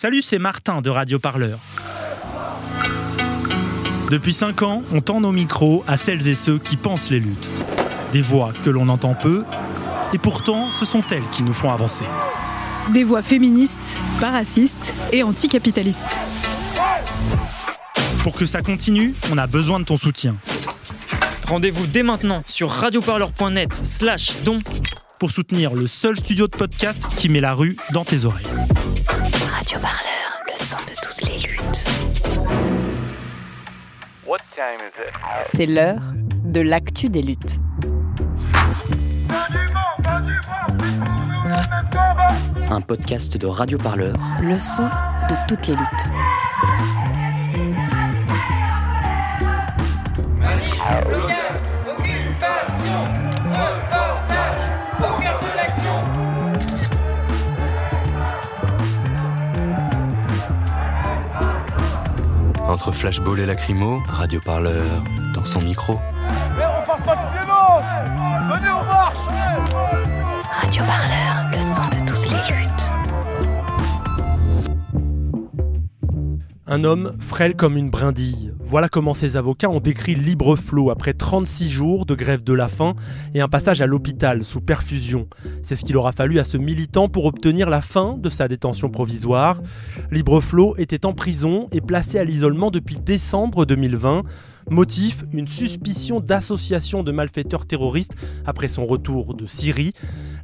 Salut, c'est Martin de Radio Parleur. Depuis 5 ans, on tend nos micros à celles et ceux qui pensent les luttes. Des voix que l'on entend peu, et pourtant ce sont elles qui nous font avancer. Des voix féministes, pas racistes et anticapitalistes. Pour que ça continue, on a besoin de ton soutien. Rendez-vous dès maintenant sur radioparleur.net slash don pour soutenir le seul studio de podcast qui met la rue dans tes oreilles. Radioparleur, le son de toutes les luttes. C'est l'heure de l'actu des luttes. Un podcast de Radio Parleur. Le son de toutes les luttes. Flashball et lacrymo, Radio Parleur dans son micro. Mais on parle pas de violence Venez, on marche Radioparleur, le son de toutes les luttes. Un homme frêle comme une brindille. Voilà comment ces avocats ont décrit Libre Flot après 36 jours de grève de la faim et un passage à l'hôpital sous perfusion. C'est ce qu'il aura fallu à ce militant pour obtenir la fin de sa détention provisoire. Libre Flot était en prison et placé à l'isolement depuis décembre 2020. Motif, une suspicion d'association de malfaiteurs terroristes après son retour de Syrie.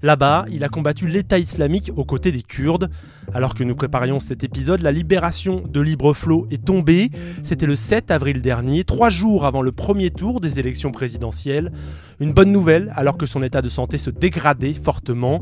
Là-bas, il a combattu l'État islamique aux côtés des Kurdes. Alors que nous préparions cet épisode, la libération de Libreflot est tombée. C'était le 7 avril dernier, trois jours avant le premier tour des élections présidentielles. Une bonne nouvelle alors que son état de santé se dégradait fortement.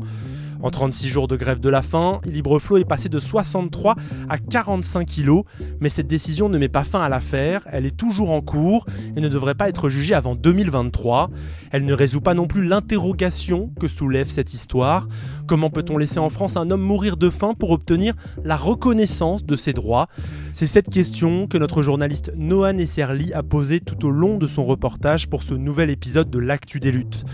En 36 jours de grève de la faim, Libreflot est passé de 63 à 45 kilos, mais cette décision ne met pas fin à l'affaire, elle est toujours en cours et ne devrait pas être jugée avant 2023. Elle ne résout pas non plus l'interrogation que soulève cette histoire. Comment peut-on laisser en France un homme mourir de faim pour obtenir la reconnaissance de ses droits? C'est cette question que notre journaliste Noah Esserli a posée tout au long de son reportage pour ce nouvel épisode de L'Actu des luttes.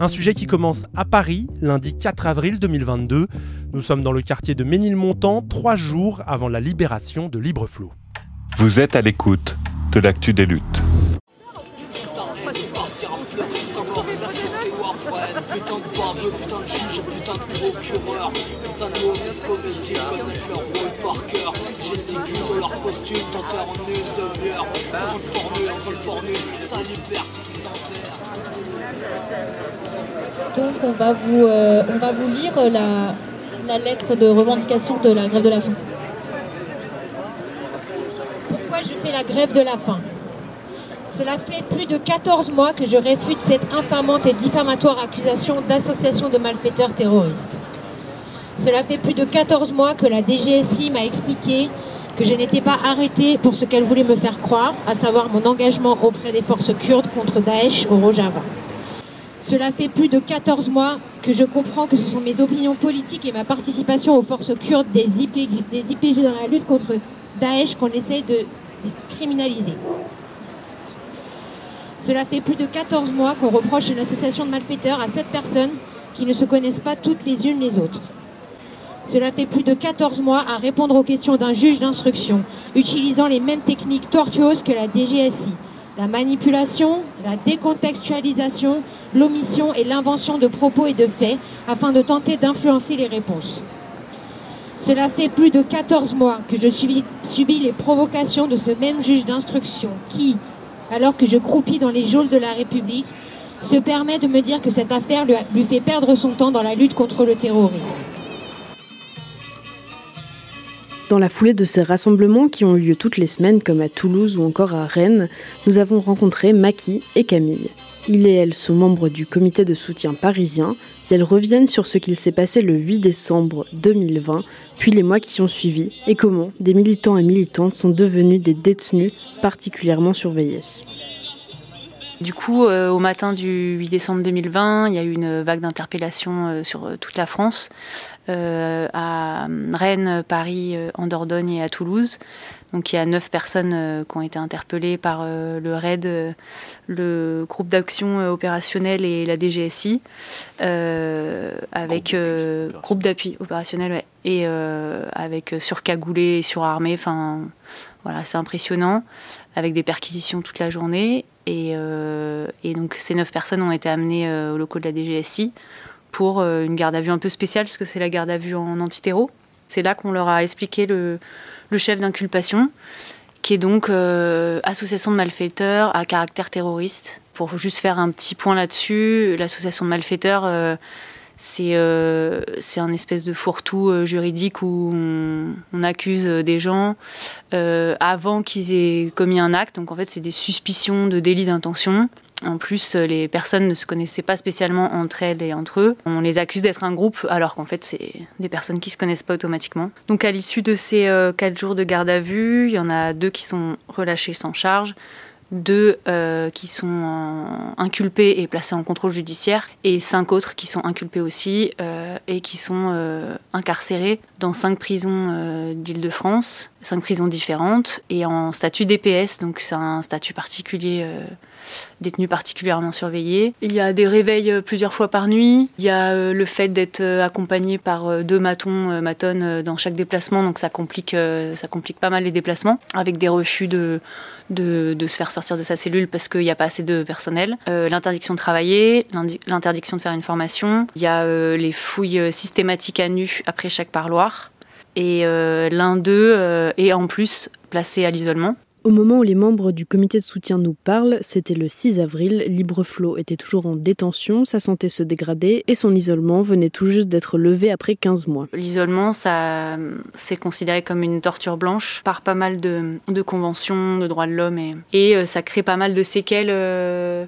Un sujet qui commence à Paris, lundi 4 avril 2022. Nous sommes dans le quartier de Ménilmontant, trois jours avant la libération de Libreflot. Vous êtes à l'écoute de l'actu des luttes. Donc on va vous, euh, on va vous lire la, la lettre de revendication de la grève de la faim. Pourquoi je fais la grève de la faim? Cela fait plus de 14 mois que je réfute cette infamante et diffamatoire accusation d'association de malfaiteurs terroristes. Cela fait plus de 14 mois que la DGSI m'a expliqué que je n'étais pas arrêtée pour ce qu'elle voulait me faire croire, à savoir mon engagement auprès des forces kurdes contre Daesh au Rojava. Cela fait plus de 14 mois que je comprends que ce sont mes opinions politiques et ma participation aux forces kurdes des, IP des IPG dans la lutte contre Daesh qu'on essaie de criminaliser. Cela fait plus de 14 mois qu'on reproche une association de malfaiteurs à sept personnes qui ne se connaissent pas toutes les unes les autres. Cela fait plus de 14 mois à répondre aux questions d'un juge d'instruction, utilisant les mêmes techniques tortueuses que la DGSI. La manipulation, la décontextualisation, l'omission et l'invention de propos et de faits afin de tenter d'influencer les réponses. Cela fait plus de 14 mois que je subis, les provocations de ce même juge d'instruction qui, alors que je croupis dans les geôles de la République, se permet de me dire que cette affaire lui fait perdre son temps dans la lutte contre le terrorisme. Dans la foulée de ces rassemblements qui ont eu lieu toutes les semaines, comme à Toulouse ou encore à Rennes, nous avons rencontré Maki et Camille. Il et elle sont membres du comité de soutien parisien et elles reviennent sur ce qu'il s'est passé le 8 décembre 2020, puis les mois qui ont suivi, et comment des militants et militantes sont devenus des détenus particulièrement surveillés. Du coup, euh, au matin du 8 décembre 2020, il y a eu une vague d'interpellations euh, sur euh, toute la France. à Rennes, Paris, en Dordogne et à Toulouse. Donc il y a neuf personnes qui ont été interpellées par le RAID, le groupe d'action opérationnelle et la DGSI, avec groupe d'appui opérationnel, ouais, et avec surcagoulé et surarmé. Enfin, voilà, c'est impressionnant, avec des perquisitions toute la journée. Et, et, donc ces neuf personnes ont été amenées au locaux de la DGSI pour euh, une garde à vue un peu spéciale, parce que c'est la garde à vue en antiterreau. C'est là qu'on leur a expliqué le, chef d'inculpation, qui est donc euh, association de malfaiteurs à caractère terroriste. Pour juste faire un petit point là-dessus, l'association de malfaiteurs, euh, c'est un espèce de fourre-tout juridique où on, accuse des gens avant qu'ils aient commis un acte. Donc en fait, c'est des suspicions de délit d'intention. En plus, euh, les personnes ne se connaissaient pas spécialement entre elles et entre eux. On les accuse d'être un groupe, alors qu'en fait, c'est des personnes qui ne se connaissent pas automatiquement. Donc, à l'issue de ces euh, quatre jours de garde à vue, il y en a deux qui sont relâchés sans charge, deux euh, qui sont inculpés et placés en contrôle judiciaire, et cinq autres qui sont inculpés aussi et qui sont incarcérés dans cinq prisons d'Île-de-France, cinq prisons différentes, et en statut DPS, donc c'est un statut particulier détenus particulièrement surveillés. Il y a des réveils euh, plusieurs fois par nuit. Il y a euh, le fait d'être euh, accompagné par deux matons, matonnes dans chaque déplacement, donc ça complique, ça complique pas mal les déplacements, avec des refus de, de, se faire sortir de sa cellule parce qu'il n'y a pas assez de personnel. l'interdiction de travailler, l'interdiction de faire une formation. Il y a les fouilles systématiques à nu après chaque parloir. Et l'un d'eux est en plus placé à l'isolement. Au moment où les membres du comité de soutien nous parlent, c'était le 6 avril, Libreflot était toujours en détention, sa santé se dégradait et son isolement venait tout juste d'être levé après 15 mois. L'isolement, ça c'est considéré comme une torture blanche par pas mal de, conventions de droits de l'homme et, et, euh, ça crée pas mal de séquelles. Euh,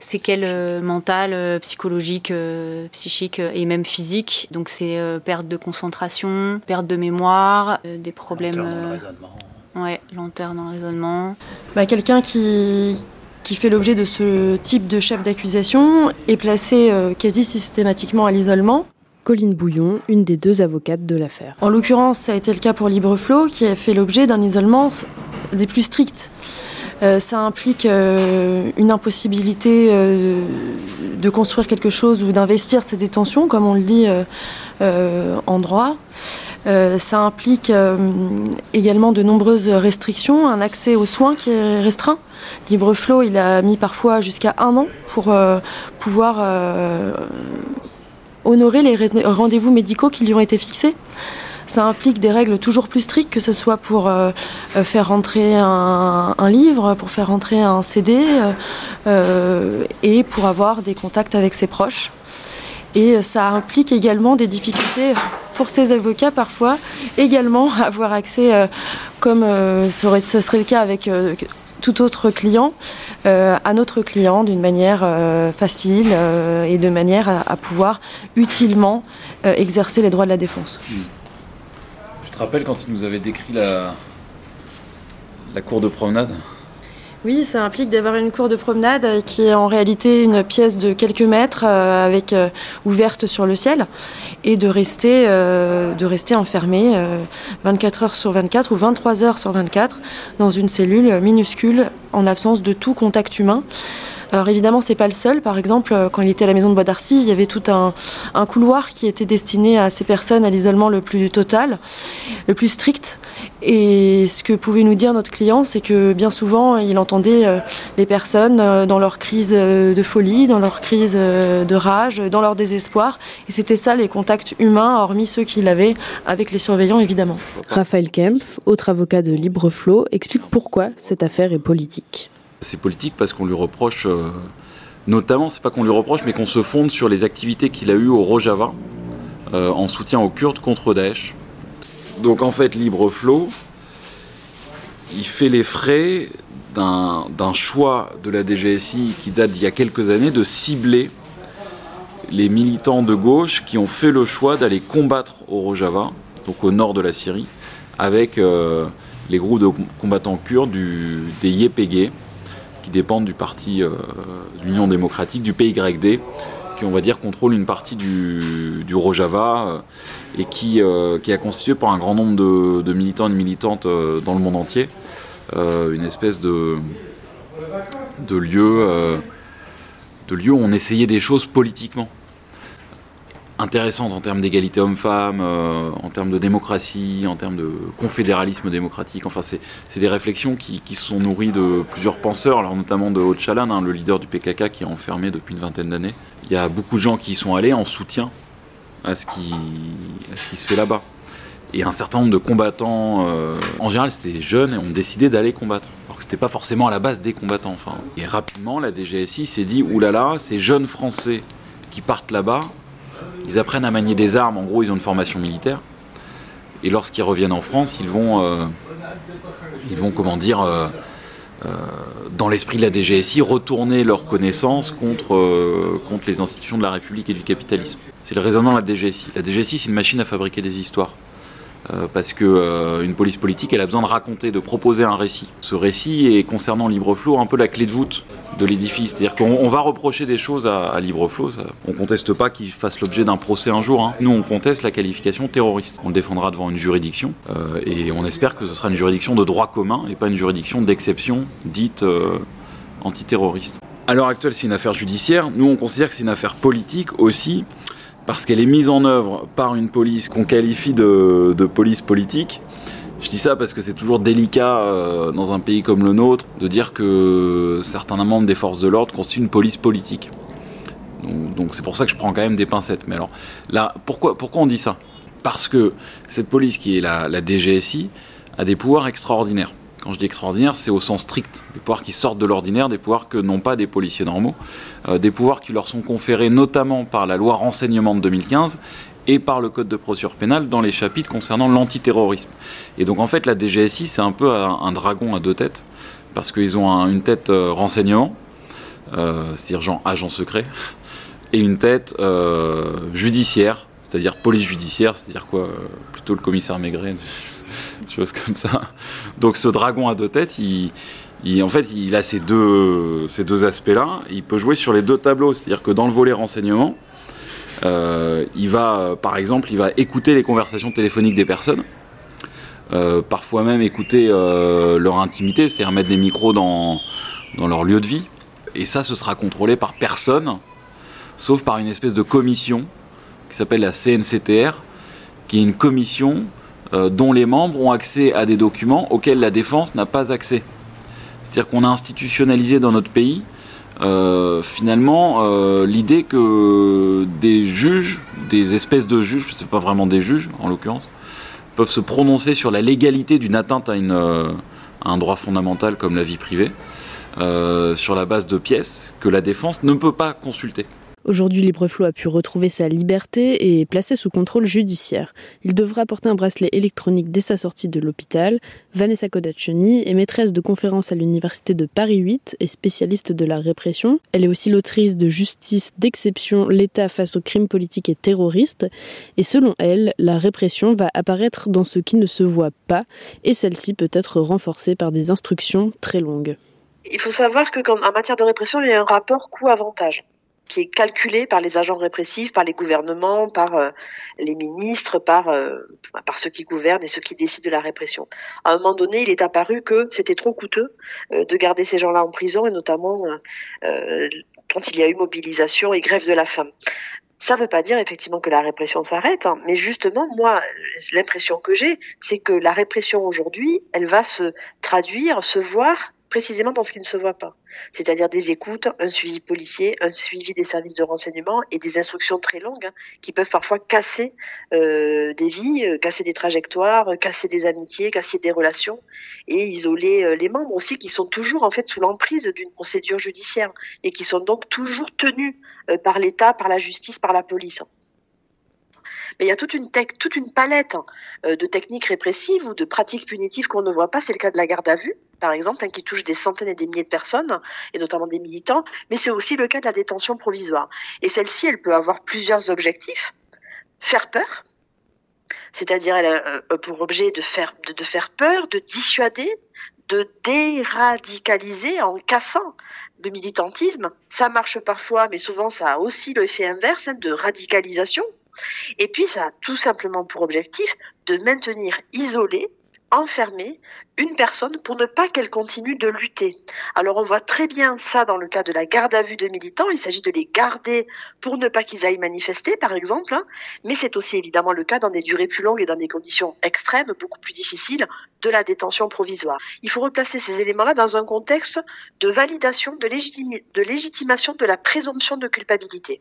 séquelles euh, mentales, psychologiques, psychiques et même physiques. Donc c'est perte de concentration, perte de mémoire, des problèmes Ouais, lenteur dans le raisonnement. Bah, Quelqu'un qui, qui fait l'objet de ce type de chef d'accusation est placé euh, quasi systématiquement à l'isolement. Colline Bouillon, une des deux avocates de l'affaire. En l'occurrence, ça a été le cas pour Libreflow, qui a fait l'objet d'un isolement des plus stricts. Euh, ça implique euh, une impossibilité de construire quelque chose ou d'investir ses détentions, comme on le dit en droit. Euh, ça implique euh, également de nombreuses restrictions, un accès aux soins qui est restreint. Libreflow, il a mis parfois jusqu'à un an pour euh, pouvoir honorer les rendez-vous médicaux qui lui ont été fixés. Ça implique des règles toujours plus strictes, que ce soit pour faire rentrer un, livre, pour faire rentrer un CD et pour avoir des contacts avec ses proches. Et ça implique également des difficultés pour ces avocats parfois, également avoir accès, euh, comme euh, ce serait le cas avec euh, tout autre client, à notre client d'une manière facile et de manière à, pouvoir utilement exercer les droits de la défense. Hmm. Je te rappelle quand il nous avait décrit la, la cour de promenade? Oui, ça implique d'avoir une cour de promenade qui est en réalité une pièce de quelques mètres euh, euh, ouverte sur le ciel et de rester, euh, rester enfermé 24 heures sur 24 ou 23 heures sur 24 dans une cellule minuscule en l'absence de tout contact humain. Alors évidemment, c'est pas le seul. Par exemple, euh, quand il était à la maison de Bois d'Arcy, il y avait tout un, couloir qui était destiné à ces personnes à l'isolement le plus total, le plus strict. Et ce que pouvait nous dire notre client, c'est que bien souvent, il entendait euh, les personnes euh, dans leur crise de folie, dans leur crise de rage, dans leur désespoir. Et c'était ça les contacts humains, hormis ceux qu'il avait avec les surveillants, évidemment. Raphaël Kempf, autre avocat de Libreflow, explique pourquoi cette affaire est politique. C'est politique parce qu'on lui reproche, euh, notamment, c'est pas qu'on lui reproche, mais qu'on se fonde sur les activités qu'il a eues au Rojava euh, en soutien aux Kurdes contre Daesh. Donc en fait, Libre Flow, il fait les frais d'un choix de la DGSI qui date d'il y a quelques années de cibler les militants de gauche qui ont fait le choix d'aller combattre au Rojava, donc au nord de la Syrie, avec euh, les groupes de combattants kurdes des YPG, dépendent du parti euh, l'Union démocratique, du PYD, qui, on va dire, contrôle une partie du, du Rojava et qui, qui est constitué par un grand nombre de, de militants et de militantes dans le monde entier. une espèce de, de lieu, de lieu où on essayait des choses politiquement intéressante en termes d'égalité homme-femme, euh, en termes de démocratie, en termes de confédéralisme démocratique. Enfin, c'est des réflexions qui, qui, sont nourries de plusieurs penseurs, alors notamment de Öcalan, hein, le leader du PKK qui est enfermé depuis une vingtaine d'années. Il y a beaucoup de gens qui y sont allés en soutien à ce qui, à ce qui se fait là-bas. Et un certain nombre de combattants, euh, en général c'était jeunes, et ont décidé d'aller combattre. Alors que c'était pas forcément à la base des combattants. Et rapidement, la DGSI s'est dit, oulala, ces jeunes Français qui partent là-bas, ils apprennent à manier des armes, en gros ils ont une formation militaire. Et lorsqu'ils reviennent en France, ils vont, euh, comment dire, euh, euh, dans l'esprit de la DGSI, retourner leurs connaissances contre, contre les institutions de la République et du capitalisme. C'est le raisonnement de la DGSI. La DGSI, c'est une machine à fabriquer des histoires. Parce que une police politique, elle a besoin de raconter, de proposer un récit. Ce récit est concernant Libreflow un peu la clé de voûte de l'édifice. C'est-à-dire qu'on va reprocher des choses à, à Libreflow. On conteste pas qu'il fasse l'objet d'un procès un jour. Hein. Nous, on conteste la qualification terroriste. On le défendra devant une juridiction euh, et on espère que ce sera une juridiction de droit commun et pas une juridiction d'exception dite euh, antiterroriste. À l'heure actuelle, c'est une affaire judiciaire. Nous, on considère que c'est une affaire politique aussi parce qu'elle est mise en œuvre par une police qu'on qualifie de, police politique je dis ça parce que c'est toujours délicat euh, dans un pays comme le nôtre de dire que certains membres des forces de l'ordre constituent une police politique. Donc c'est pour ça que je prends quand même des pincettes. Mais alors là, pourquoi, on dit ça? Parce que cette police qui est la, DGSI a des pouvoirs extraordinaires. Quand je dis extraordinaire, c'est au sens strict. Des pouvoirs qui sortent de l'ordinaire, des pouvoirs que n'ont pas des policiers normaux, euh, des pouvoirs qui leur sont conférés notamment par la loi renseignement de 2015 et par le code de procédure pénale dans les chapitres concernant l'antiterrorisme. Et donc en fait la DGSI c'est un peu un, dragon à deux têtes, parce qu'ils ont une tête euh, renseignement, euh, c'est-à-dire genre agent secret, et une tête judiciaire, c'est-à-dire police judiciaire, c'est-à-dire quoi Plutôt le commissaire Maigret, chose comme ça. Donc ce dragon à deux têtes, il, en fait, il a ces deux, ces deux aspects-là. Il peut jouer sur les deux tableaux, c'est-à-dire que dans le volet renseignement, euh, il va, euh, par exemple, il va écouter les conversations téléphoniques des personnes. Euh, parfois même écouter leur intimité, c'est-à-dire mettre des micros dans, dans leur lieu de vie. Et ça, ce sera contrôlé par personne, sauf par une espèce de commission qui s'appelle la CNCTR, qui est une commission dont les membres ont accès à des documents auxquels la défense n'a pas accès. C'est-à-dire qu'on a institutionnalisé dans notre pays euh, finalement euh, l'idée que des juges, des espèces de juges, c'est pas vraiment des juges en l'occurrence, peuvent se prononcer sur la légalité d'une atteinte euh, à, un droit fondamental comme la vie privée, sur la base de pièces que la défense ne peut pas consulter. Aujourd'hui, Libreflow a pu retrouver sa liberté et est placé sous contrôle judiciaire. Il devra porter un bracelet électronique dès sa sortie de l'hôpital. Vanessa Kodachoni est maîtresse de conférences à l'université de Paris 8 et spécialiste de la répression. Elle est aussi l'autrice de Justice d'exception, l'État face aux crimes politiques et terroristes. Et selon elle, la répression va apparaître dans ce qui ne se voit pas et celle-ci peut être renforcée par des instructions très longues. Il faut savoir que en matière de répression, il y a un rapport coût-avantage qui est calculé par les agents répressifs, par les gouvernements, par euh, les ministres, par, euh, par ceux qui gouvernent et ceux qui décident de la répression. À un moment donné, il est apparu que c'était trop coûteux euh, de garder ces gens-là en prison, et notamment quand il y a eu mobilisation et grève de la faim. Ça ne veut pas dire effectivement que la répression s'arrête, hein, mais justement, moi, l'impression que j'ai, c'est que la répression aujourd'hui, elle va se traduire, se voir précisément dans ce qui ne se voit pas, c'est-à-dire des écoutes, un suivi policier, un suivi des services de renseignement et des instructions très longues hein, qui peuvent parfois casser euh, des vies, euh, casser des trajectoires, casser des amitiés, casser des relations et isoler euh, les membres aussi qui sont toujours en fait sous l'emprise d'une procédure judiciaire et qui sont donc toujours tenus par l'État, par la justice, par la police. Mais il y a toute une, palette hein, euh, de techniques répressives ou de pratiques punitives qu'on ne voit pas. C'est le cas de la garde à vue, par exemple, hein, qui touche des centaines et des milliers de personnes, et notamment des militants. Mais c'est aussi le cas de la détention provisoire. Et celle-ci, elle peut avoir plusieurs objectifs. Faire peur, c'est-à-dire a euh, pour objet de faire, de, faire peur, de dissuader, de déradicaliser en cassant le militantisme. Ça marche parfois, mais souvent ça a aussi l'effet inverse hein, de radicalisation. Et puis ça a tout simplement pour objectif de maintenir isolé enfermer une personne pour ne pas qu'elle continue de lutter. Alors on voit très bien ça dans le cas de la garde à vue de militants. Il s'agit de les garder pour ne pas qu'ils aillent manifester, par exemple. Hein. Mais c'est aussi évidemment le cas dans des durées plus longues et dans des conditions extrêmes, beaucoup plus difficiles, de la détention provisoire. Il faut replacer ces éléments-là dans un contexte de validation, de légitimation de la présomption de culpabilité.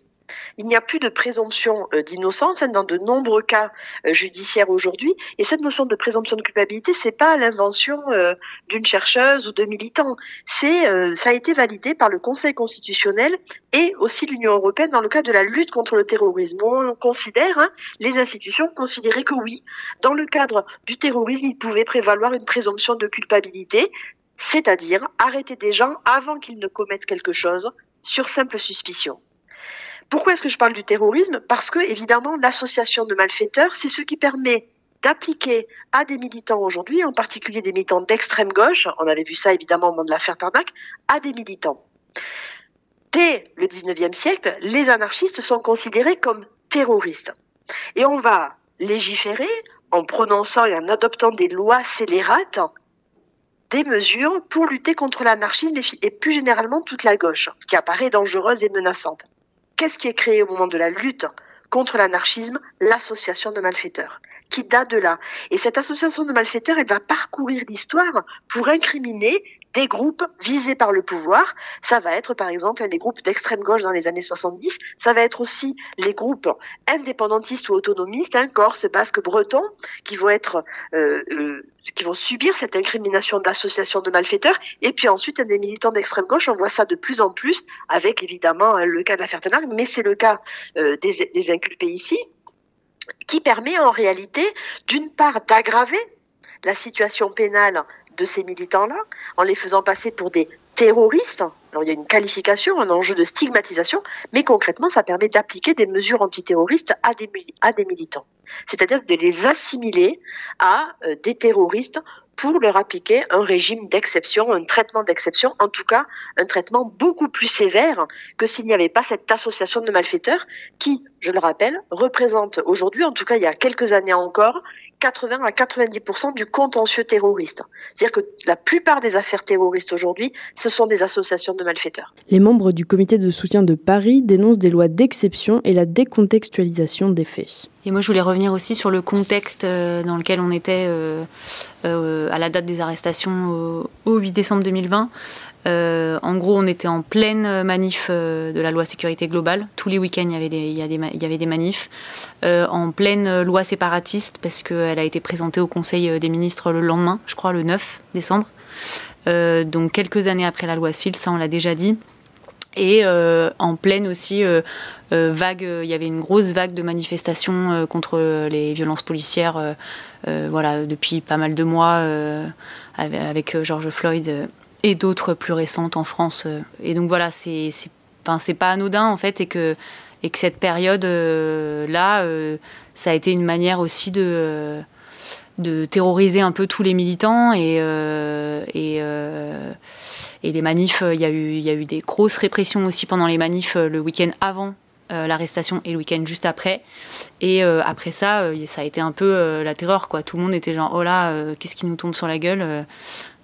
Il n'y a plus de présomption euh, d'innocence hein, dans de nombreux cas euh, judiciaires aujourd'hui. Et cette notion de présomption de culpabilité, c'est pas l'invention euh, d'une chercheuse ou de militants. C'est, ça a été validé par le Conseil constitutionnel et aussi l'Union européenne dans le cas de la lutte contre le terrorisme. On considère, hein, les institutions considéraient que oui, dans le cadre du terrorisme, il pouvait prévaloir une présomption de culpabilité, c'est-à-dire arrêter des gens avant qu'ils ne commettent quelque chose sur simple suspicion. Pourquoi est-ce que je parle du terrorisme? Parce que, évidemment, l'association de malfaiteurs, c'est ce qui permet d'appliquer à des militants aujourd'hui, en particulier des militants d'extrême gauche, on avait vu ça évidemment au moment de l'affaire Tarnac, à des militants. Dès le 19e siècle, les anarchistes sont considérés comme terroristes. Et on va légiférer en prononçant et en adoptant des lois scélérates des mesures pour lutter contre l'anarchisme et plus généralement toute la gauche, qui apparaît dangereuse et menaçante qu'est-ce qui est créé au moment de la lutte contre l'anarchisme? L'association de malfaiteurs, qui date de là. Et cette association de malfaiteurs, elle va parcourir l'histoire pour incriminer des groupes visés par le pouvoir. Ça va être par exemple les groupes d'extrême gauche dans les années 70. Ça va être aussi les groupes indépendantistes ou autonomistes, hein, corse, basque, breton, qui vont être euh, euh, qui vont subir cette incrimination d'association de malfaiteurs. Et puis ensuite, des militants d'extrême gauche, on voit ça de plus en plus, avec évidemment hein, le cas de Tenard, mais c'est le cas euh, des inculpés ici, qui permet en réalité, d'une part, d'aggraver la situation pénale de ces militants-là, en les faisant passer pour des terroristes. Alors il y a une qualification, un enjeu de stigmatisation, mais concrètement, ça permet d'appliquer des mesures antiterroristes à des, militants. C'est-à-dire de les assimiler à euh, des terroristes pour leur appliquer un régime d'exception, un traitement d'exception, en tout cas un traitement beaucoup plus sévère que s'il n'y avait pas cette association de malfaiteurs qui, je le rappelle, représente aujourd'hui, en tout cas il y a quelques années encore, 80 à 90% du contentieux terroriste. C'est-à-dire que la plupart des affaires terroristes aujourd'hui, ce sont des associations de malfaiteurs. Les membres du comité de soutien de Paris dénoncent des lois d'exception et la décontextualisation des faits. Et moi, je voulais revenir aussi sur le contexte euh, dans lequel on était euh, euh, à la date des arrestations au 8 décembre 2020. Euh, en gros, on était en pleine manif euh, de la loi sécurité globale. Tous les week-ends, il y avait des, manifs. Euh, en pleine loi séparatiste, parce qu'elle a été présentée au Conseil des ministres le lendemain, je crois le 9 décembre. donc quelques années après la loi SIL, ça on l'a déjà dit. Et en pleine aussi vague, il y avait une grosse vague de manifestations contre les violences policières, voilà, depuis pas mal de mois, avec George Floyd et d'autres plus récentes en France. Euh. Et donc voilà, c'est pas anodin en fait, et que, et que cette période-là, euh, euh, ça a été une manière aussi de, de terroriser un peu tous les militants et, les manifs. Il y, a eu, des grosses répressions aussi pendant les manifs le week-end avant l'arrestation et le week-end juste après. Et après ça, ça a été un peu la terreur. Tout le monde était genre, oh là, qu'est-ce qui nous tombe sur la gueule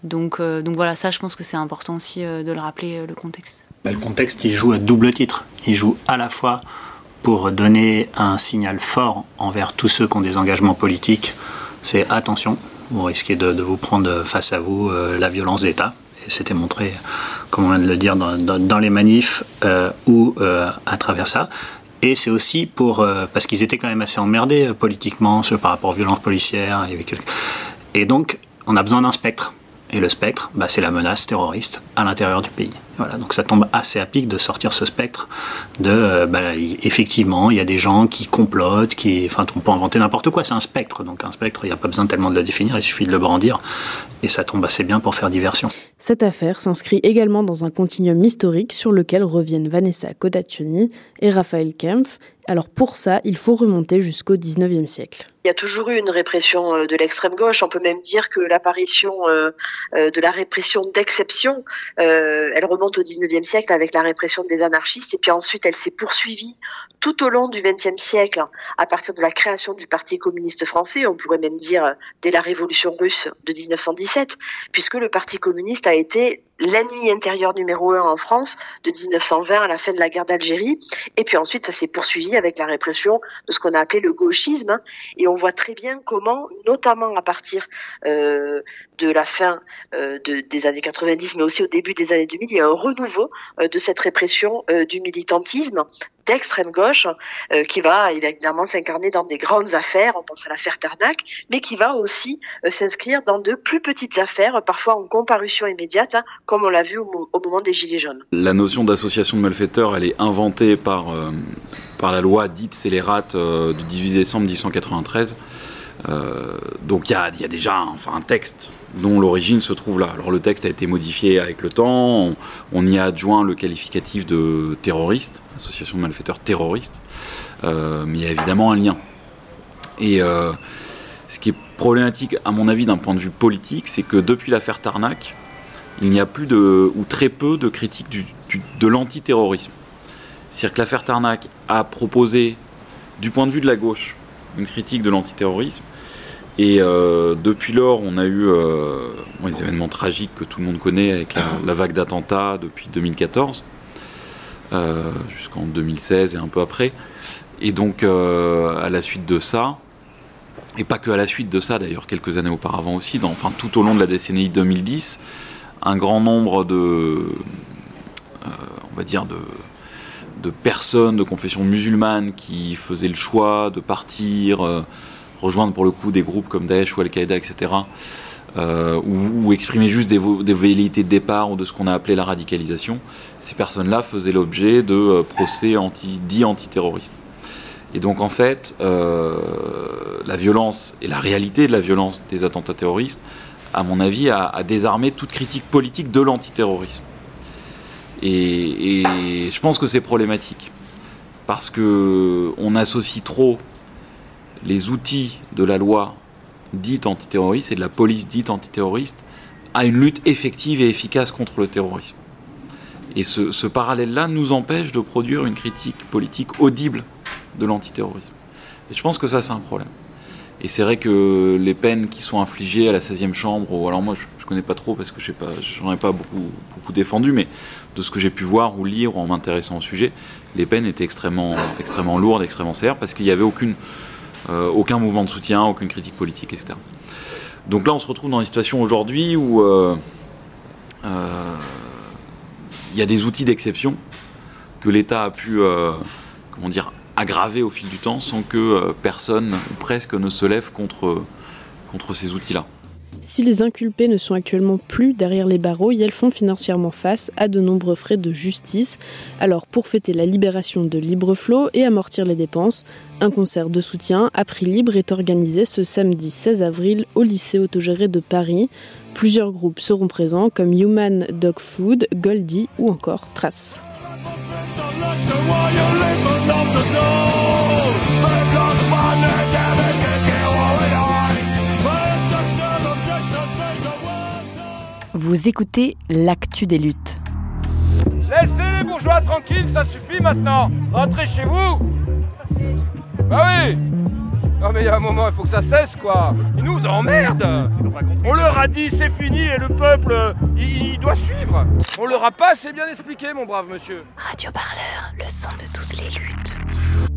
donc, euh, donc voilà, ça je pense que c'est important aussi euh, de le rappeler, euh, le contexte. Bah, le contexte, il joue à double titre. Il joue à la fois pour donner un signal fort envers tous ceux qui ont des engagements politiques. C'est attention, vous risquez de, vous prendre face à vous la violence d'État. Et c'était montré, comme on vient de le dire, dans, les manifs ou à travers ça. Et c'est aussi pour parce qu'ils étaient quand même assez emmerdés politiquement par rapport aux violences policières. Et donc, on a besoin d'un spectre. Et le spectre, bah, c'est la menace terroriste à l'intérieur du pays. Voilà, donc ça tombe assez à pic de sortir ce spectre de, euh, bah, effectivement, il y a des gens qui complotent, qui, enfin, on peut inventer n'importe quoi, c'est un spectre, donc un spectre, il n'y a pas besoin tellement de le définir, il suffit de le brandir, et ça tombe assez bien pour faire diversion. Cette affaire s'inscrit également dans un continuum historique sur lequel reviennent Vanessa Kodachoni et Raphaël Kempf, alors pour ça, il faut remonter jusqu'au 19e siècle. Il y a toujours eu une répression euh, de l'extrême gauche. On peut même dire que l'apparition euh, de la répression d'exception, elle remonte au 19e siècle avec la répression des anarchistes. Et puis ensuite, elle s'est poursuivie tout au long du 20e siècle à partir de la création du Parti communiste français. On pourrait même dire dès la révolution russe de 1917, puisque le Parti communiste a été l'ennemi intérieur numéro un en France de 1920 à la fin de la guerre d'Algérie. Et puis ensuite, ça s'est poursuivi avec la répression de ce qu'on a appelé le gauchisme. Et on voit très bien comment, notamment à partir euh, de la fin euh, de, des années 90, mais aussi au début des années 2000, il y a un renouveau euh, de cette répression du militantisme d'extrême gauche qui va évidemment s'incarner dans des grandes affaires, on pense à l'affaire Tarnac, mais qui va aussi s'inscrire dans de plus petites affaires, parfois en comparution immédiate, hein, comme on l'a vu au, moment des Gilets jaunes. La notion d'association de malfaiteurs, elle est inventée par, euh, par la loi dite scélérate euh, du 18 décembre 1893. Euh, donc il y, y a, déjà un, enfin, un texte dont l'origine se trouve là. Alors le texte a été modifié avec le temps, on, y a adjoint le qualificatif de terroriste, association de malfaiteurs terroriste, mais il y a évidemment un lien. Et ce qui est problématique à mon avis d'un point de vue politique, c'est que depuis l'affaire Tarnac, il n'y a plus de, ou très peu de critiques de l'antiterrorisme. C'est-à-dire que l'affaire Tarnac a proposé, du point de vue de la gauche, une critique de l'antiterrorisme. Et euh, depuis lors, on a eu euh, les événements tragiques que tout le monde connaît avec la, vague d'attentats depuis 2014 euh, jusqu'en 2016 et un peu après. Et donc, à la suite de ça, et pas que à la suite de ça d'ailleurs, quelques années auparavant aussi, enfin tout au long de la décennie 2010, un grand nombre de, euh, on va dire de, personnes de confession musulmane qui faisaient le choix de partir, euh, rejoindre pour le coup des groupes comme Daesh ou Al-Qaïda, etc., euh, ou, exprimer juste des, des, velléités de départ ou de ce qu'on a appelé la radicalisation, ces personnes-là faisaient l'objet de procès anti, dits antiterroristes. Et donc en fait, la violence et la réalité de la violence des attentats terroristes, à mon avis, a désarmé toute critique politique de l'antiterrorisme. Et, je pense que c'est problématique parce que on associe trop les outils de la loi dite antiterroriste et de la police dite antiterroriste à une lutte effective et efficace contre le terrorisme. Et ce parallèle-là nous empêche de produire une critique politique audible de l'antiterrorisme. Et je pense que ça, c'est un problème. Et c'est vrai que les peines qui sont infligées à la 16e chambre, ou alors moi je, je connais pas trop parce que je j'en ai pas beaucoup, défendu, mais de ce que j'ai pu voir ou lire en m'intéressant au sujet, les peines étaient extrêmement, lourdes, extrêmement sévères, parce qu'il n'y avait euh, aucun mouvement de soutien, aucune critique politique, etc. Donc là, on se retrouve dans une situation aujourd'hui où euh, euh, il y a des outils d'exception que l'État a pu, comment dire, aggraver au fil du temps sans que euh, personne presque ne se lève contre, contre ces outils-là. Si les inculpés ne sont actuellement plus derrière les barreaux, elles font financièrement face à de nombreux frais de justice. Alors pour fêter la libération de Libreflot et amortir les dépenses, un concert de soutien à prix libre est organisé ce samedi 16 avril au lycée autogéré de Paris. Plusieurs groupes seront présents comme Human Dog Food, Goldie ou encore Trace. Vous écoutez l'actu des luttes. Laissez les bourgeois tranquilles, ça suffit maintenant. Rentrez chez vous. Bah oui. Non mais il y a un moment, il faut que ça cesse quoi. Ils nous emmerdent. On leur a dit c'est fini et le peuple, il, il, doit suivre. On leur a pas assez bien expliqué, mon brave monsieur. Radio Parleur, le son de toutes les luttes.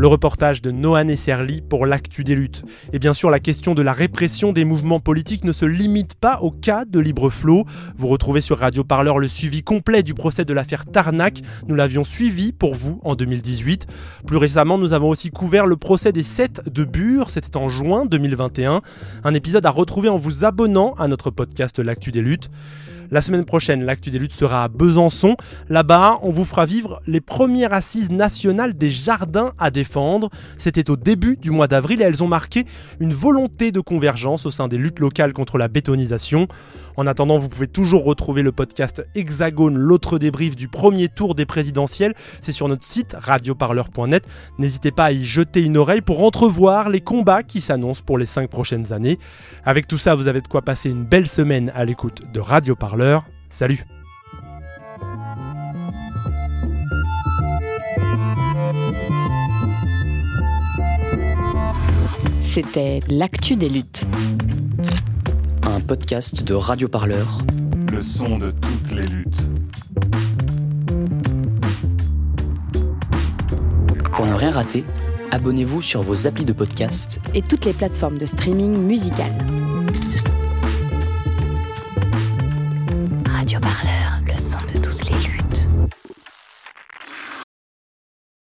Le reportage de Noan Esserli pour l'actu des luttes. Et bien sûr, la question de la répression des mouvements politiques ne se limite pas au cas de Libreflow. Vous retrouvez sur Radio Parleur le suivi complet du procès de l'affaire Tarnac. Nous l'avions suivi pour vous en 2018. Plus récemment, nous avons aussi couvert le procès des 7 de Bure. C'était en juin 2021. Un épisode à retrouver en vous abonnant à notre podcast L'actu des luttes. La semaine prochaine, l'actu des luttes sera à Besançon. Là-bas, on vous fera vivre les premières assises nationales des jardins à défendre. C'était au début du mois d'avril et elles ont marqué une volonté de convergence au sein des luttes locales contre la bétonisation. En attendant, vous pouvez toujours retrouver le podcast Hexagone, l'autre débrief du premier tour des présidentielles. C'est sur notre site radioparleur.net. N'hésitez pas à y jeter une oreille pour entrevoir les combats qui s'annoncent pour les cinq prochaines années. Avec tout ça, vous avez de quoi passer une belle semaine à l'écoute de Radio Parleur. Salut C'était l'actu des luttes un podcast de Radio Parleur. Le son de toutes les luttes. Pour ne rien rater, abonnez-vous sur vos applis de podcast et toutes les plateformes de streaming musical. Radio Parleur,